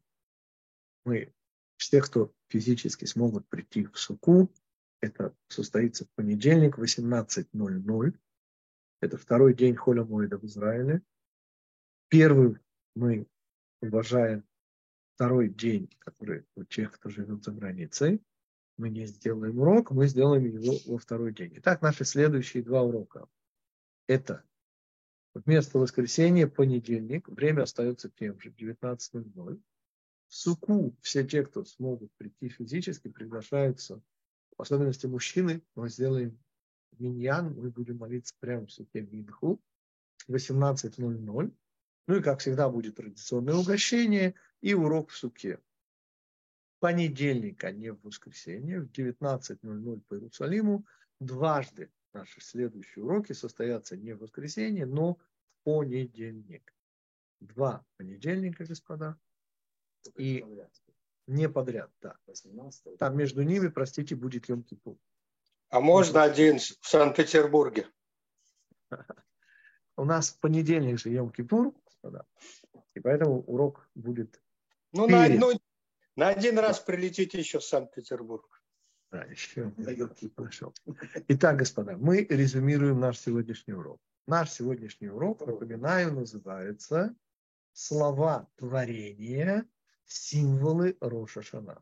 Мы, все, кто физически смогут прийти в Суку, это состоится в понедельник 18.00. Это второй день Холя Моида в Израиле. Первый мы уважаем второй день, который у тех, кто живет за границей. Мы не сделаем урок, мы сделаем его во второй день. Итак, наши следующие два урока. Это вместо воскресенья понедельник, время остается тем же, 19.00. В Суку все те, кто смогут прийти физически, приглашаются, в особенности мужчины, мы сделаем миньян, мы будем молиться прямо в Суке Минху, 18.00. Ну и, как всегда, будет традиционное угощение и урок в суке. Понедельник, а не в воскресенье, в 19.00 по Иерусалиму. Дважды наши следующие уроки состоятся не в воскресенье, но в понедельник. Два понедельника, господа. И не подряд, да. Там между ними, простите, будет Йом-Кипур. А можно один в Санкт-Петербурге? У нас в понедельник же Йом-Кипур, господа. И поэтому урок будет Ну, на, ну, на один раз прилетите еще в Санкт-Петербург. Да, еще. Хорошо. Итак, господа, мы резюмируем наш сегодняшний урок. Наш сегодняшний урок, напоминаю, называется «Слова творения, символы Роша Шана».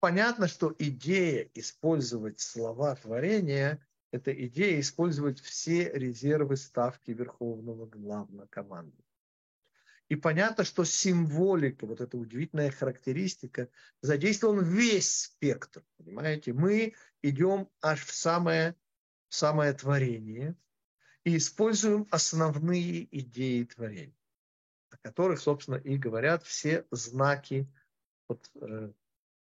Понятно, что идея использовать слова творения это идея использовать все резервы ставки Верховного Главнокомандующего. И понятно, что символика, вот эта удивительная характеристика, задействован весь спектр. Понимаете, мы идем аж в самое, самое творение и используем основные идеи творения, о которых, собственно, и говорят все знаки вот, э,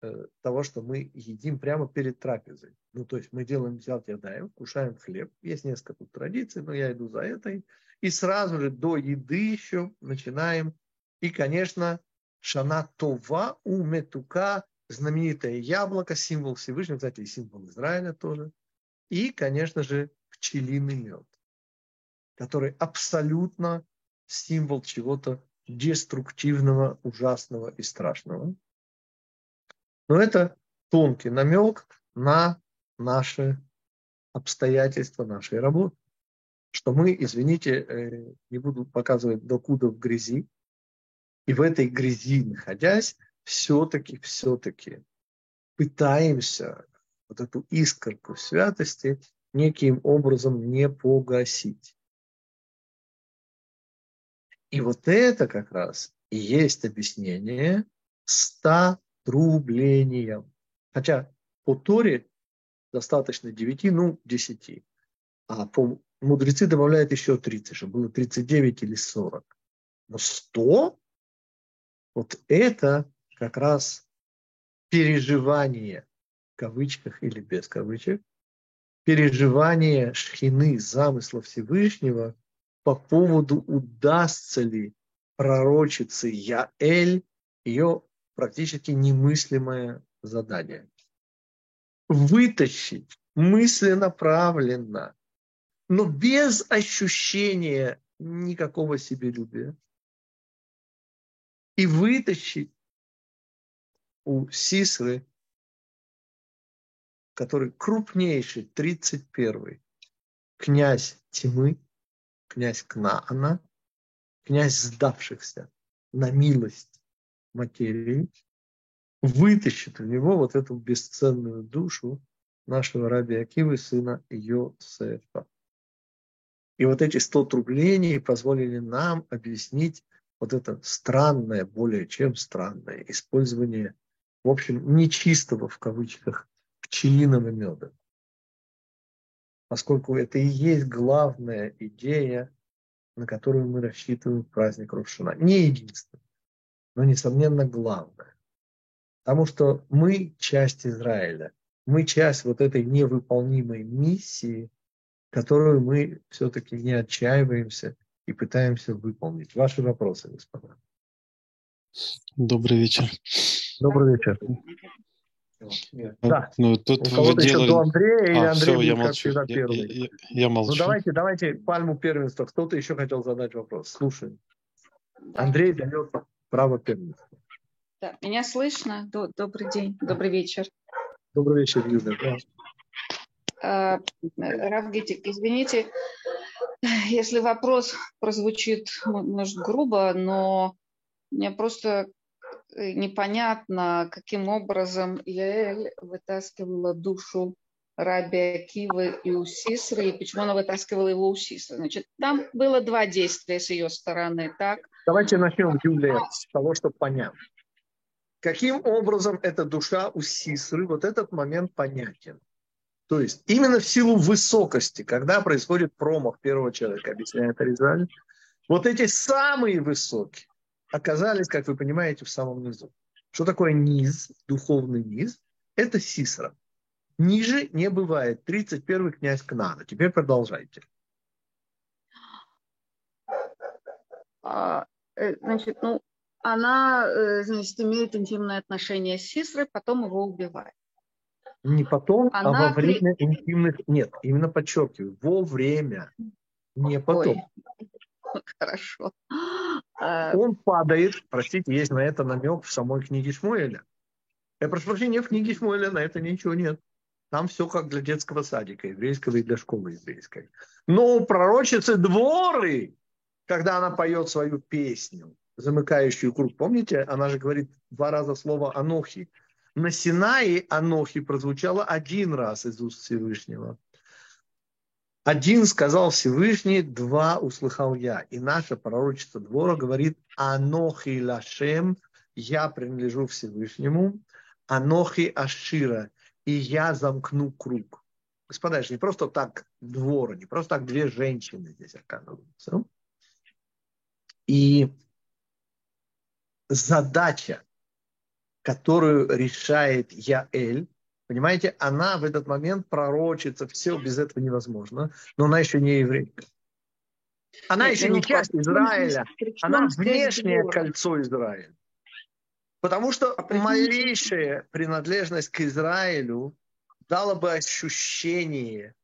э, того, что мы едим прямо перед трапезой. Ну, то есть мы делаем взят ядаем, кушаем хлеб. Есть несколько тут традиций, но я иду за этой. И сразу же до еды еще начинаем. И, конечно, шана това у метука, знаменитое яблоко, символ Всевышнего, кстати, и символ Израиля тоже. И, конечно же, пчелиный мед, который абсолютно символ чего-то деструктивного, ужасного и страшного. Но это тонкий намек на наши обстоятельства нашей работы. Что мы, извините, э, не буду показывать докуда в грязи, и в этой грязи находясь, все-таки, все-таки пытаемся вот эту искорку святости неким образом не погасить. И вот это как раз и есть объяснение ста трублениям. Хотя по Торе достаточно 9, ну 10. А по, мудрецы добавляют еще 30, чтобы было 39 или 40. Но 100, вот это как раз переживание, в кавычках или без кавычек, переживание шхины, замысла Всевышнего по поводу, удастся ли пророчице Яэль ее практически немыслимое задание вытащить мысленаправленно, но без ощущения никакого себелюбия. И вытащить у Сисры, который крупнейший, 31-й, князь тьмы, князь Кнаана, князь сдавшихся на милость материи, вытащит у него вот эту бесценную душу нашего раби Акивы, сына Йосефа. И вот эти 100 трублений позволили нам объяснить вот это странное, более чем странное использование, в общем, нечистого в кавычках пчелиного меда. Поскольку это и есть главная идея, на которую мы рассчитываем праздник Рошана. Не единственная, но, несомненно, главная. Потому что мы часть Израиля. Мы часть вот этой невыполнимой миссии, которую мы все-таки не отчаиваемся и пытаемся выполнить. Ваши вопросы, господа. Добрый вечер. Добрый вечер. Нет. Да. Ну, тут У кого-то делали... еще до Андрея или а, Андрей все, я молчу. Я, первый? Я, я, я молчу. Ну давайте, давайте пальму первенства. Кто-то еще хотел задать вопрос. Слушай. Андрей дает право первенства. Да, меня слышно? Добрый день, добрый вечер. Добрый вечер, Юля. Да. А, Равгитик, извините, если вопрос прозвучит, может, грубо, но мне просто э, непонятно, каким образом Яэль вытаскивала душу Раби Акивы и у Сисры, и почему она вытаскивала его у Сисры. Значит, там было два действия с ее стороны, так? Давайте начнем, Юлия, с того, чтобы понять. Каким образом эта душа у Сисры, вот этот момент понятен. То есть именно в силу высокости, когда происходит промах первого человека, объясняет Аризаль, вот эти самые высокие оказались, как вы понимаете, в самом низу. Что такое низ, духовный низ? Это Сисра. Ниже не бывает. 31 князь Кнана. Теперь продолжайте. А, э, значит, ну, она, э, значит, имеет интимное отношение с Сисрой, потом его убивает. Не потом, а Она а во время при... интимных... Нет, именно подчеркиваю, во время, не потом. Ой. Хорошо. А Он падает, простите, есть на это намек в самой книге Шмуэля. Я прошу прощения, в книге Шмуэля на это ничего нет. Там все как для детского садика еврейского и для школы еврейской. Но у пророчицы Дворы, когда она поет свою песню, замыкающую круг, помните, она же говорит два раза слово «анохи», на Синае Анохи прозвучало один раз из уст Всевышнего. Один сказал Всевышний, два услыхал я. И наша пророчество двора говорит Анохи Лашем, я принадлежу Всевышнему, Анохи Ашира, и я замкну круг. Господа, это не просто так двора, не просто так две женщины здесь оказываются. И задача которую решает Яэль, понимаете, она в этот момент пророчится, все без этого невозможно, но она еще не еврейка. Она Нет, еще не часть Израиля, она внешнее кольцо Израиля. Потому что малейшая принадлежность к Израилю дала бы ощущение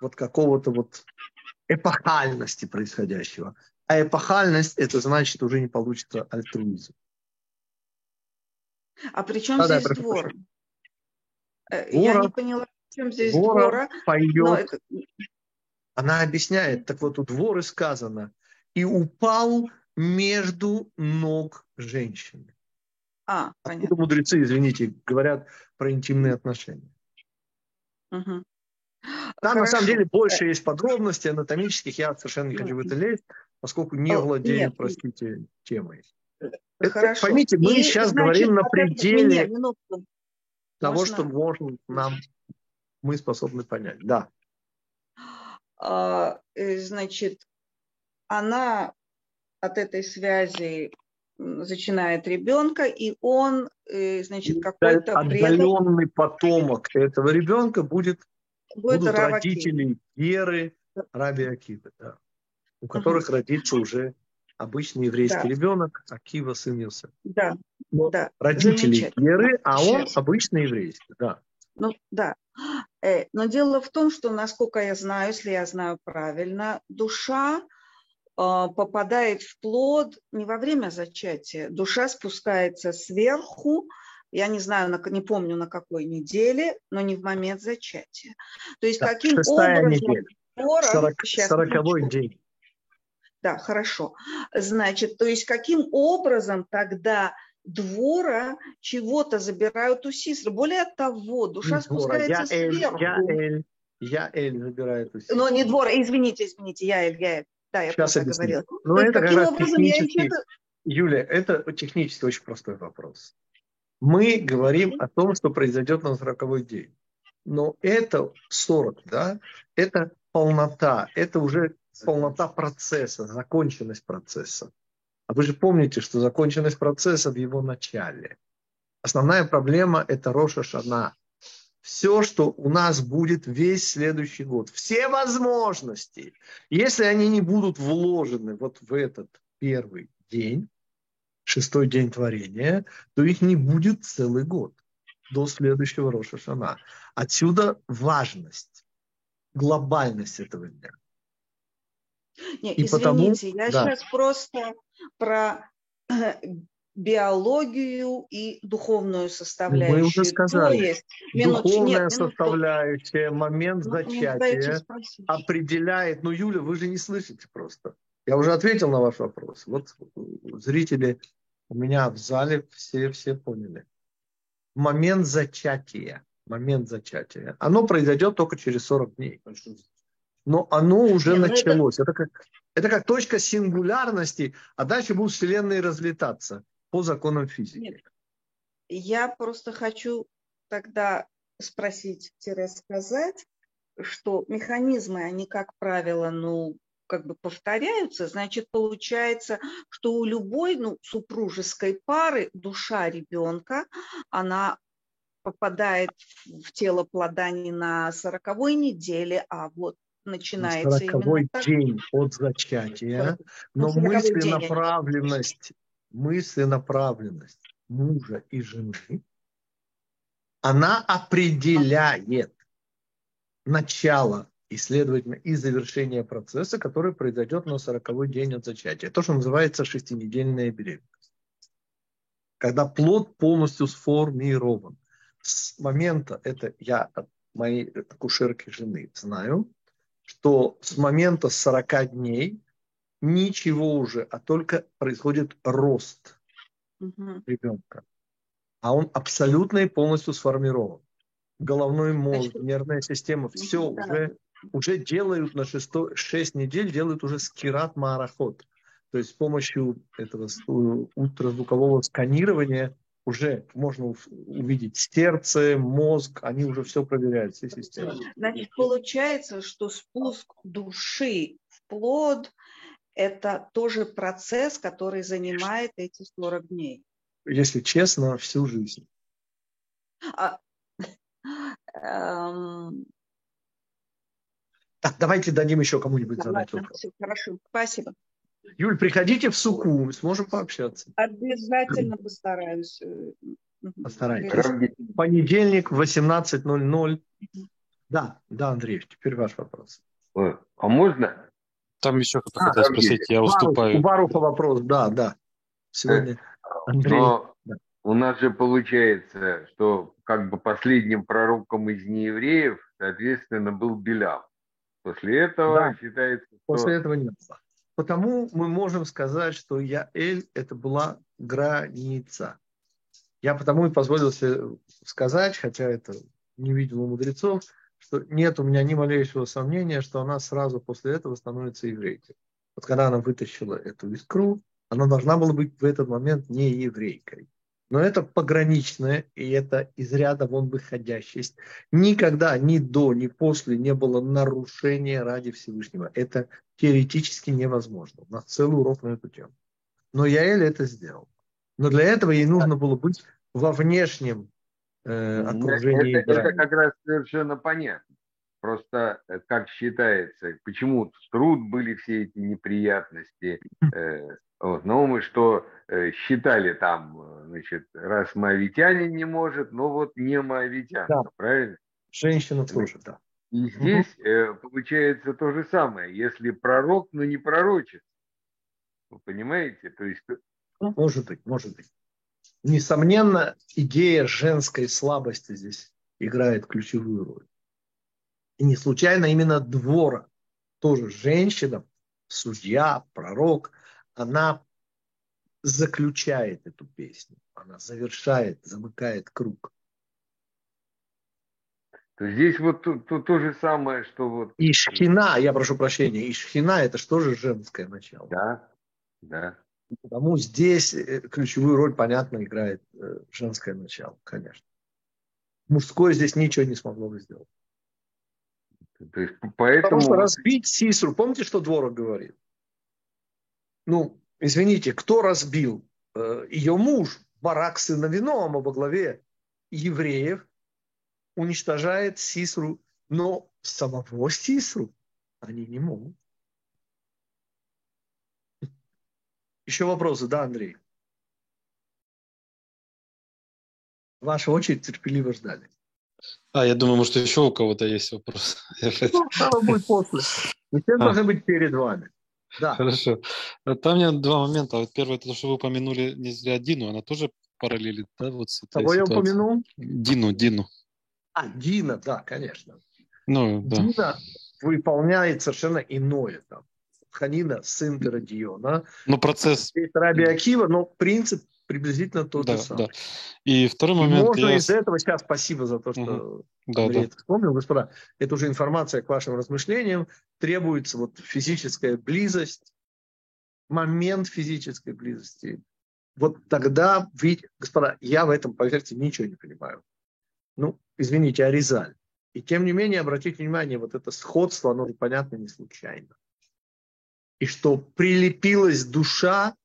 вот какого-то вот эпохальности происходящего. А эпохальность это значит уже не получится альтруизм. А при чем а, здесь да, двор? Двора, э, Я не поняла, в чем здесь двора. двора поет. Это... Она объясняет, так вот у дворы сказано, и упал между ног женщины. А, понятно. Откуда мудрецы, извините, говорят про интимные отношения. Угу. Там Хорошо. на самом деле больше есть подробностей анатомических, я совершенно не хочу в это лезть, поскольку не владею, Нет. простите, темой. Хорошо. Поймите, мы и, сейчас значит, говорим на пределе меня, того, Можно? что можно нам, мы способны понять. Да. А, э, значит, она от этой связи зачинает ребенка, и он, э, значит, какой-то отдаленный предок... потомок этого ребенка будет, будет будут родители Веры Раби Акивы, да, у которых угу. родится уже обычный еврейский да. ребенок, Акива сын Йосеф. Да, Но да. Родители Еры, а он обычный еврейский, да. Ну, да. Э, но дело в том, что, насколько я знаю, если я знаю правильно, душа э, попадает в плод не во время зачатия. Душа спускается сверху, я не знаю, не помню на какой неделе, но не в момент зачатия. То есть да, каким образом... Неделя. 40, 40 день. Да, хорошо. Значит, то есть каким образом тогда двора чего-то забирают у Сисры? Более того, душа спускается я сверху. я Эль, я Эль забирает у Сисры. Но не двора, извините, извините, я Эль, я Эль. Да, я Сейчас просто говорила. Ну, это как раз технически... Это... Юля, это технически очень простой вопрос. Мы говорим о том, что произойдет на 40 день. Но это 40, да, это полнота, это уже полнота процесса, законченность процесса. А вы же помните, что законченность процесса в его начале. Основная проблема – это Роша Шана. Все, что у нас будет весь следующий год, все возможности, если они не будут вложены вот в этот первый день, шестой день творения, то их не будет целый год до следующего Роша Шана. Отсюда важность, глобальность этого дня. Не, и извините, потому, я да. сейчас просто про э, биологию и духовную составляющую. Мы уже сказали, То есть, духовная нет, составляющая, минутку. момент ну, зачатия определяет, ну, Юля, вы же не слышите просто. Я уже ответил на ваш вопрос. Вот зрители у меня в зале все, все поняли. Момент зачатия, момент зачатия, оно произойдет только через 40 дней. Но оно уже Нет, ну началось. Это... это как это как точка сингулярности, а дальше будут вселенные разлетаться по законам физики. Нет. Я просто хочу тогда спросить-сказать, что механизмы, они, как правило, ну, как бы повторяются, значит, получается, что у любой ну, супружеской пары душа ребенка, она попадает в тело плода не на сороковой неделе, а вот начинается сороковой день от зачатия, но мысленаправленность мысленаправленность мужа и жены, она определяет начало и, следовательно, и завершение процесса, который произойдет на 40 день от зачатия. То, что называется шестинедельная беременность. Когда плод полностью сформирован. С момента, это я от моей акушерки жены знаю, что с момента 40 дней ничего уже, а только происходит рост угу. ребенка. А он абсолютно и полностью сформирован. Головной мозг, Значит, нервная система, все да. уже, уже делают на 6, 6 недель, делают уже скират марахот. То есть с помощью этого ультразвукового сканирования уже можно увидеть сердце, мозг, они уже все проверяют, все системы. Значит, получается, что спуск души в плод это тоже процесс, который занимает эти 40 дней. Если честно, всю жизнь. А, эм... Так, давайте дадим еще кому-нибудь задать вопрос. Хорошо, спасибо. Юль, приходите в Суку, сможем пообщаться. Обязательно постараюсь. Постарайтесь. Понедельник в 18.00. Да, да, Андрей, теперь ваш вопрос. А можно там еще кто-то а, хотел спросить, я уступаю. У Баруха вопрос, да, да. Сегодня э, Андрей. Но у нас же получается, что как бы последним пророком из неевреев, соответственно, был Белям. После этого да. считается, что... После этого нет. Потому мы можем сказать, что Яэль – это была граница. Я потому и позволил себе сказать, хотя это не видел у мудрецов, что нет у меня ни малейшего сомнения, что она сразу после этого становится еврейкой. Вот когда она вытащила эту искру, она должна была быть в этот момент не еврейкой. Но это пограничное, и это из ряда вон выходящесть. Никогда ни до, ни после не было нарушения ради Всевышнего. Это теоретически невозможно. У нас целый урок на эту тему. Но Яэль это сделал. Но для этого ей нужно было быть во внешнем э, окружении. Это, это как раз совершенно понятно. Просто э, как считается, почему в труд были все эти неприятности. Э, вот, но мы что э, считали там, значит, раз моавитянин не может, но вот не моавитянка, да. правильно? Женщина тоже, да. И здесь угу. получается то же самое. Если пророк, но не пророчит. Вы понимаете? То есть... Может быть, может быть. Несомненно, идея женской слабости здесь играет ключевую роль. И не случайно именно двора, тоже женщина, судья, пророк, она заключает эту песню, она завершает, замыкает круг. Здесь вот то, то, то же самое, что вот... Ишхина, я прошу прощения, Ишхина это что же женское начало? Да, да. Потому здесь э, ключевую роль, понятно, играет э, женское начало, конечно. Мужское здесь ничего не смогло бы сделать. То есть, поэтому... Потому что разбить Сисру, помните, что Дворог говорит? Ну, извините, кто разбил? Э, Ее муж, Барак сына Виноама во главе евреев, уничтожает Сисру, но самого Сисру они не могут. Еще вопросы, да, Андрей? Ваша очередь терпеливо ждали. А, я думаю, может, еще у кого-то есть вопрос. Ну, оно будет после. Все а. должны быть перед вами. Да. Хорошо. Там у меня два момента. Вот первое, то, что вы упомянули не зря Дину, она тоже параллелит, да, вот с этой Кого я упомянул? Дину, Дину. А, Дина, да, конечно. Ну, да. Дина выполняет совершенно иное там. Ханина, сын Диона. Ну, процесс... Раби Акива, но принцип приблизительно тот да, же самый. Да. И второй момент... И можно я... из этого, сейчас спасибо за то, что угу. да, да. это вспомнил, господа, это уже информация к вашим размышлениям, требуется вот физическая близость, момент физической близости. Вот тогда, ведь, господа, я в этом, поверьте, ничего не понимаю. Ну, извините, Аризаль. И тем не менее, обратите внимание, вот это сходство, оно понятно не случайно. И что прилепилась душа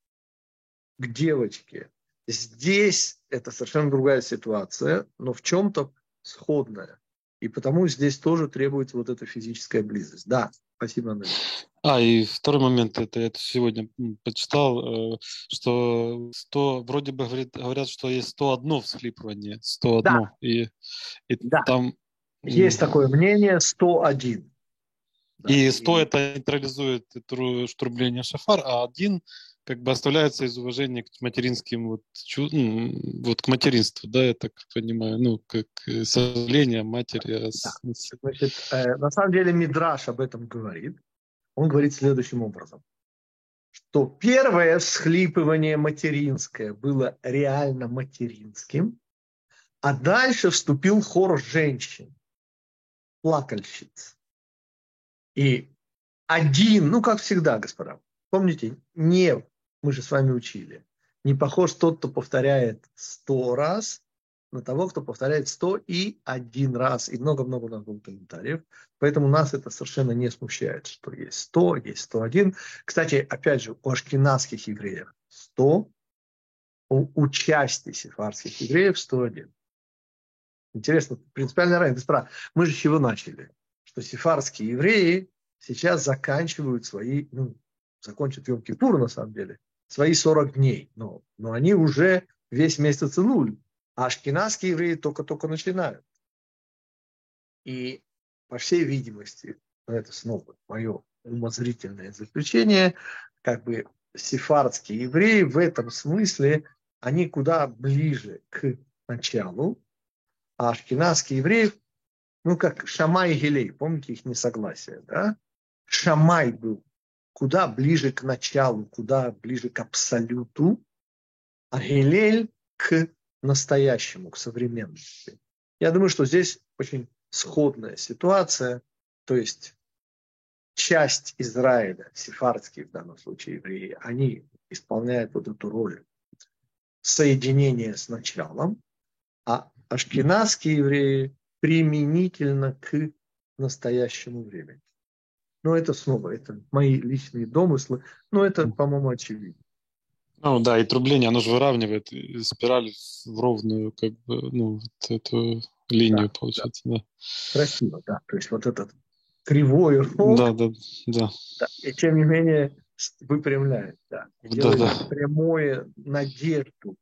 к девочке. Здесь это совершенно другая ситуация, но в чем-то сходная. И потому здесь тоже требуется вот эта физическая близость. Да, спасибо, Андрей. А, и второй момент, это я сегодня почитал, э, что 100, вроде бы говорит, говорят, что есть 101 всхлипывание, 101. Да. И, и да. там... Есть такое мнение, 101. И 100 и... это нейтрализует штурбление шафар, а один как бы оставляется из уважения к материнским вот, чу, ну, вот к материнству, да, я так понимаю, ну, как сожаление матери. Да. Значит, э, на самом деле Мидраш об этом говорит. Он говорит следующим образом, что первое всхлипывание материнское было реально материнским, а дальше вступил хор женщин, плакальщиц. И один, ну, как всегда, господа, помните, не мы же с вами учили. Не похож тот, кто повторяет сто раз, на того, кто повторяет сто и один раз. И много-много много комментариев. Поэтому нас это совершенно не смущает, что есть сто, есть сто один. Кстати, опять же, у ашкенадских евреев сто, у, у сефарских евреев сто один. Интересно, принципиальная разница. Мы же с чего начали? Что сефарские евреи сейчас заканчивают свои, ну, закончат Йом-Кипур на самом деле, свои 40 дней, но, но они уже весь месяц нуль, а ашкенадские евреи только-только начинают. И по всей видимости, это снова мое умозрительное заключение, как бы сефардские евреи в этом смысле, они куда ближе к началу, а ашкенадские евреи, ну как Шамай и Гелей, помните их несогласие, да? Шамай был куда ближе к началу, куда ближе к абсолюту, а Гилель к настоящему, к современности. Я думаю, что здесь очень сходная ситуация, то есть часть Израиля, сефардские в данном случае евреи, они исполняют вот эту роль соединения с началом, а ашкенадские евреи применительно к настоящему времени. Но это снова, это мои личные домыслы, но это, по-моему, очевидно. Ну да, и трубление, оно же выравнивает спираль в ровную, как бы, ну, вот эту линию, да, получается, да. да. Красиво, да. То есть вот этот кривой рог, да, да, да. да. И тем не менее выпрямляет, да. да, да. прямое надежду.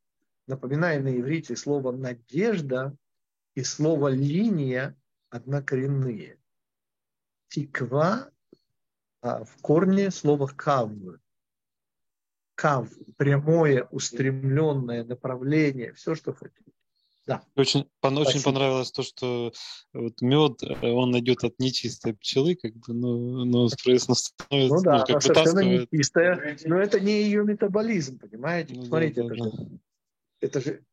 Напоминаю на иврите слово «надежда» и слово «линия» однокоренные. Тиква в корне слово кав. Кав, прямое, устремленное направление, все, что хотите. Да. Очень, очень понравилось то, что вот мед, э, он идет от нечистой пчелы, как бы, но, но соответственно, становится, ну, да, ну, как совершенно нечистая, но это не ее метаболизм, понимаете? Ну, Смотрите, да, это, да. Же, это же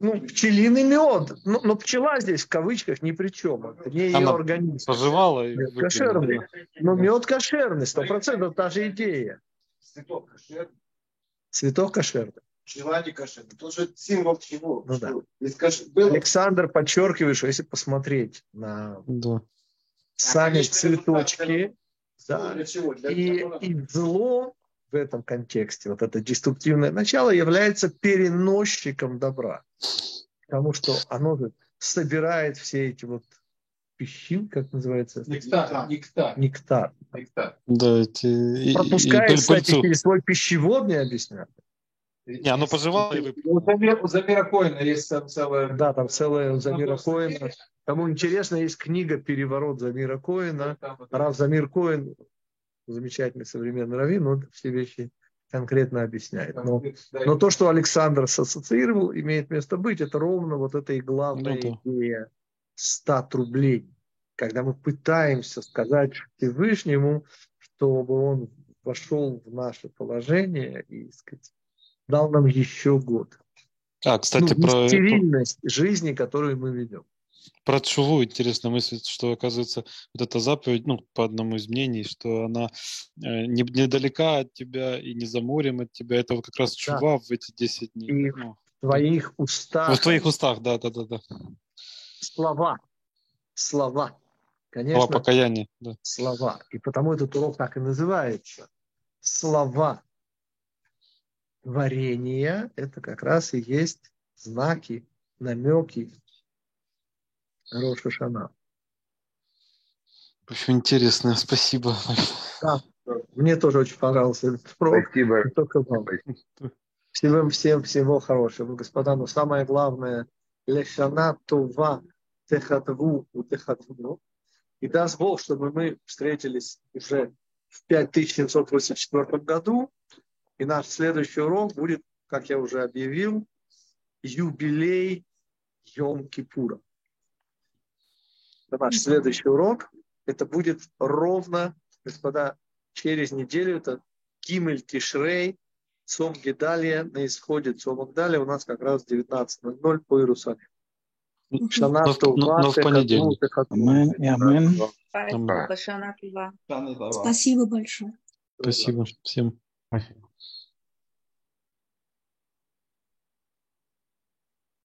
ну, пчелиный мед. Но, но пчела здесь в кавычках ни при чем. Это не ее Она организм. Пожевала и мед кошерный. Но мед кошерный, сто процентов та же идея. Цветок кошерный. Цветок кошерный. Пчела не кошерный. Это же символ чего? Ну, да. Было... Александр подчеркивает, что если посмотреть на да. сами а, цветочки, да, и, и зло в этом контексте, вот это деструктивное начало является переносчиком добра. Потому что оно же собирает все эти вот пищин, как называется? Нектар. Нектар. Нектар. Нектар. Да, эти... Пропускает, и, и кстати, через свой пищевод, не объясняет. Не, оно пожевало и выплюнуло. У Замира Коина есть там целая... Да, там целая у Замира Коина. Кому интересно, есть книга «Переворот Замира Коина». Рав Замир Коин, замечательный современный раввин, он все вещи конкретно объясняет. Но, но то, что Александр ассоциировал, имеет место быть. Это ровно вот эта и главная ну, да. идея 100 рублей. Когда мы пытаемся сказать Всевышнему, чтобы он вошел в наше положение и сказать, дал нам еще год. А, кстати, ну, про стерильность жизни, которую мы ведем. Про Чуву интересная мысль, что, оказывается, вот эта заповедь, ну, по одному из мнений, что она э, не, недалека от тебя и не за морем от тебя. Это вот как раз Чува да. в эти 10 дней. И ну, в твоих устах. В твоих устах, да, да, да. да. Слова. Слова. Конечно. Слова покаяния. Да. Слова. И потому этот урок так и называется. Слова. Творение – это как раз и есть знаки, намеки Роша Шана. Очень интересно, спасибо. Да, мне тоже очень понравился этот урок. Спасибо. Всем, всем всего хорошего, господа. Но самое главное, лешана това техатву у техатву. И даст Бог, чтобы мы встретились уже в 5784 году. И наш следующий урок будет, как я уже объявил, юбилей Йом-Кипура наш следующий урок. Это будет ровно, господа, через неделю. Это Гимель Тишрей, Цом Гедалия на исходе Цома Гдалия у нас как раз 19.00 по Иерусалиму. Шана но, но в понедельник. Амин. Спасибо большое. Спасибо всем. Спасибо.